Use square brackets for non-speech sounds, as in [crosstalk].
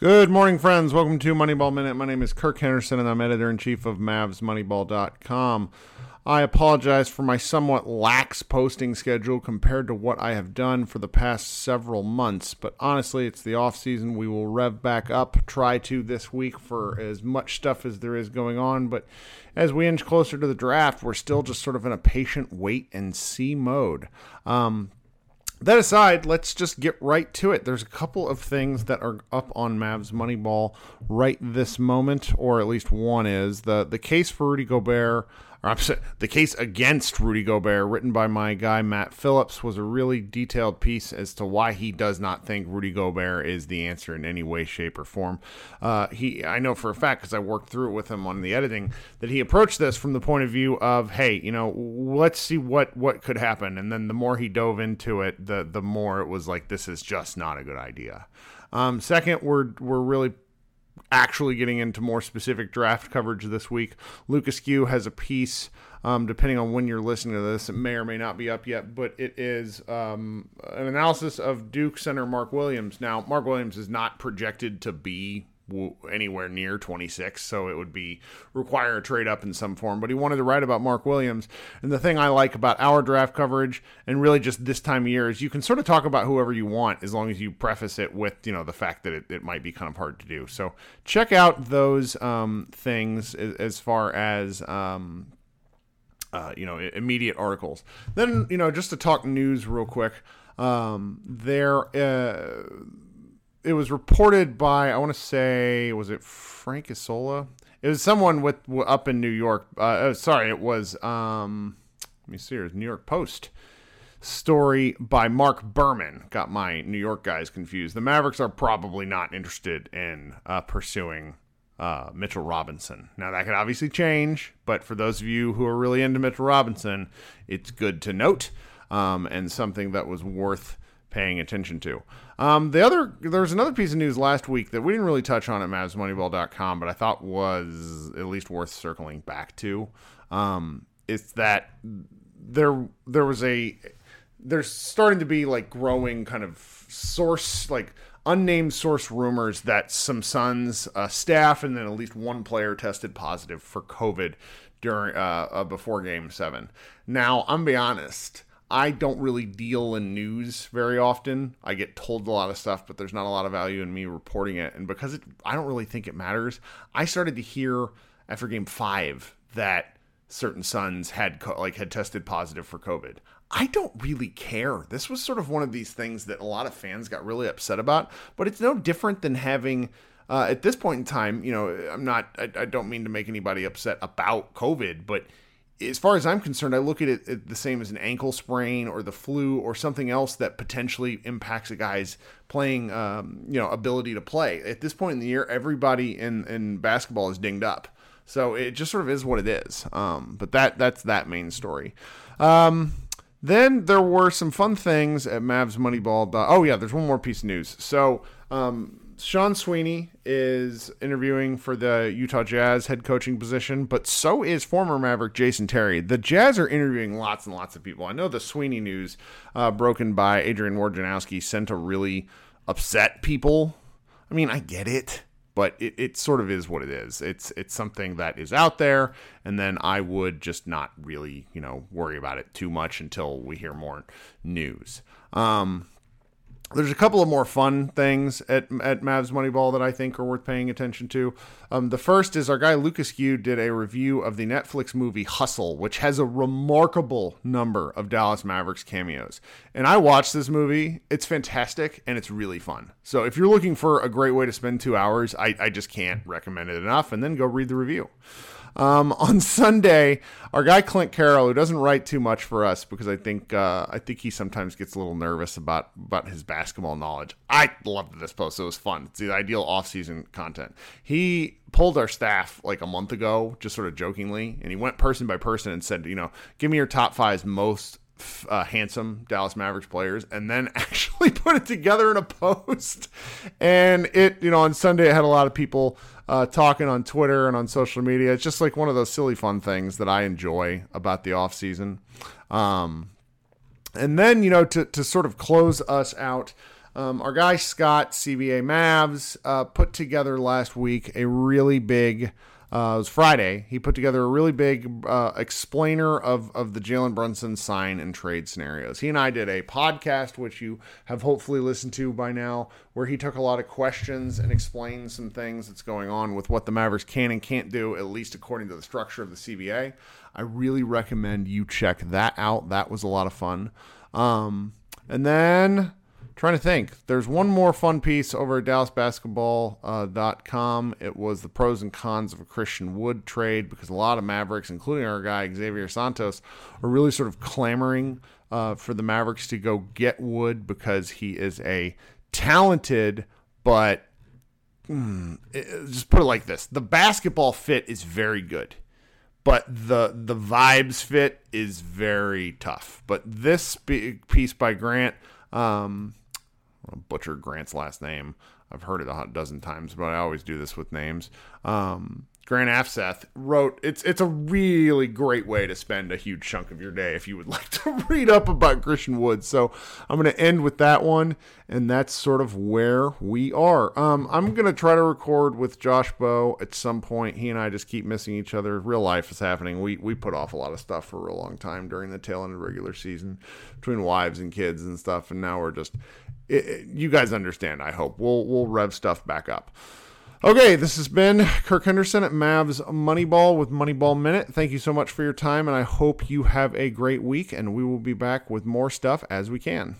Good morning, friends. Welcome to Moneyball Minute. My name is Kirk Henderson, and I'm editor in chief of MavsMoneyball.com. I apologize for my somewhat lax posting schedule compared to what I have done for the past several months, but honestly, it's the off season. We will rev back up, try to this week for as much stuff as there is going on, but as we inch closer to the draft, we're still just sort of in a patient wait and see mode. Um, that aside, let's just get right to it. There's a couple of things that are up on Mavs Moneyball right this moment, or at least one is the the case for Rudy Gobert or the case against Rudy Gobert, written by my guy Matt Phillips, was a really detailed piece as to why he does not think Rudy Gobert is the answer in any way, shape, or form. Uh, he, I know for a fact because I worked through it with him on the editing that he approached this from the point of view of, hey, you know, let's see what what could happen, and then the more he dove into it, the the more it was like this is just not a good idea. Um, second, we're we're really actually getting into more specific draft coverage this week. Lucas Q has a piece. Um, depending on when you're listening to this, it may or may not be up yet, but it is um, an analysis of Duke center Mark Williams. Now, Mark Williams is not projected to be anywhere near 26, so it would be require a trade up in some form. But he wanted to write about Mark Williams, and the thing I like about our draft coverage and really just this time of year is you can sort of talk about whoever you want as long as you preface it with you know the fact that it, it might be kind of hard to do. So check out those um, things as, as, far as. Um, uh, you know, immediate articles. Then, you know, just to talk news real quick. Um, there, uh, it was reported by I want to say was it Frank Isola? It was someone with up in New York. Uh, oh, sorry, it was um, let me see. Was New York Post story by Marc Berman. Got my New York guys confused. The Mavericks are probably not interested in uh, pursuing uh, Mitchell Robinson. Now that could obviously change, but for those of you who are really into Mitchell Robinson, it's good to note um, and something that was worth paying attention to. Um, the other there was another piece of news last week that we didn't really touch on at MavsMoneyball.com, but I thought was at least worth circling back to. Um, it's that there there was a there's starting to be like growing kind of source like unnamed source rumors that some Suns uh, staff and then at least one player tested positive for COVID during uh, uh, before Game Seven. Now I'm be honest. I don't really deal in news very often. I get told a lot of stuff, but there's not a lot of value in me reporting it. And because it, I don't really think it matters, I started to hear after game five that certain Suns had co- like had tested positive for COVID. I don't really care. This was sort of one of these things that a lot of fans got really upset about, but it's no different than having. Uh, at this point in time, you know, I'm not. I, I don't mean to make anybody upset about COVID, but as far as I'm concerned, I look at it the same as an ankle sprain or the flu or something else that potentially impacts a guy's playing, um, you know, ability to play. At this point in the year, everybody in in basketball is dinged up, so it just sort of is what it is. Um, but that that's that main story. Um, then there were some fun things at Mavs Moneyball. Oh yeah, there's one more piece of news. So um, Sean Sweeney is interviewing for the Utah Jazz head coaching position, but so is former Maverick Jason Terry. The Jazz are interviewing lots and lots of people. I know the Sweeney news, uh, broken by Adrian Wojnarowski, sent to really upset people. I mean, I get it, but it, it sort of is what it is. It's it's something that is out there, and then I would just not really, you know, worry about it too much until we hear more news. Um, there's a couple of more fun things at at Mavs Moneyball that I think are worth paying attention to. Um, the first is our guy Lucas Yu did a review of the Netflix movie Hustle, which has a remarkable number of Dallas Mavericks cameos. And I watched this movie; it's fantastic and it's really fun. So if you're looking for a great way to spend two hours, I, I just can't recommend it enough. And then go read the review. Um, [laughs] on Sunday, our guy Clint Carroll, who doesn't write too much for us because I think uh, I think he sometimes gets a little nervous about about his basketball knowledge. I loved this post; it was fun. It's the ideal off-season content. He pulled our staff like a month ago, just sort of jokingly, and he went person by person and said, you know, give me your top five most uh, handsome Dallas Mavericks players and then [laughs] actually put it together in a post. And it, you know, on Sunday, it had a lot of people uh, talking on Twitter and on social media. It's just like one of those silly fun things that I enjoy about the off season. Um, and then, you know, to, to sort of close us out, um, our guy Scott, CBA Mavs, uh, put together last week a really big uh, it was Friday. He put together a really big uh, explainer of, of the Jalen Brunson sign and trade scenarios. He and I did a podcast, which you have hopefully listened to by now, where he took a lot of questions and explained some things that's going on with what the Mavericks can and can't do, at least according to the structure of the CBA. I really recommend you check that out. That was a lot of fun. Um, and then trying to think. There's one more fun piece over at DallasBasketball.com. Uh, it was the pros and cons of a Christian Wood trade because a lot of Mavericks, including our guy Xavier Santos, are really sort of clamoring uh, for the Mavericks to go get Wood because he is a talented but mm, just put it like this: the basketball fit is very good but the the vibes fit is very tough. But this piece by Grant um, butcher Grant's last name. I've heard it a dozen times, but I always do this with names. Um, Grant Afseth wrote it's it's a really great way to spend a huge chunk of your day if you would [laughs] like to read up about Christian Woods. So I'm going to end with that one, and that's sort of where we are. Um, I'm going to try to record with Josh Bowe at some point. He and I just keep missing each other. Real life is happening. We we put off a lot of stuff for a long time during the tail end of regular season between wives and kids and stuff, and now we're just. It, you guys understand. I hope we'll we'll rev stuff back up. Okay, this has been Kirk Henderson at Mavs Moneyball with Moneyball Minute. Thank you so much for your time, and I hope you have a great week. And we will be back with more stuff as we can.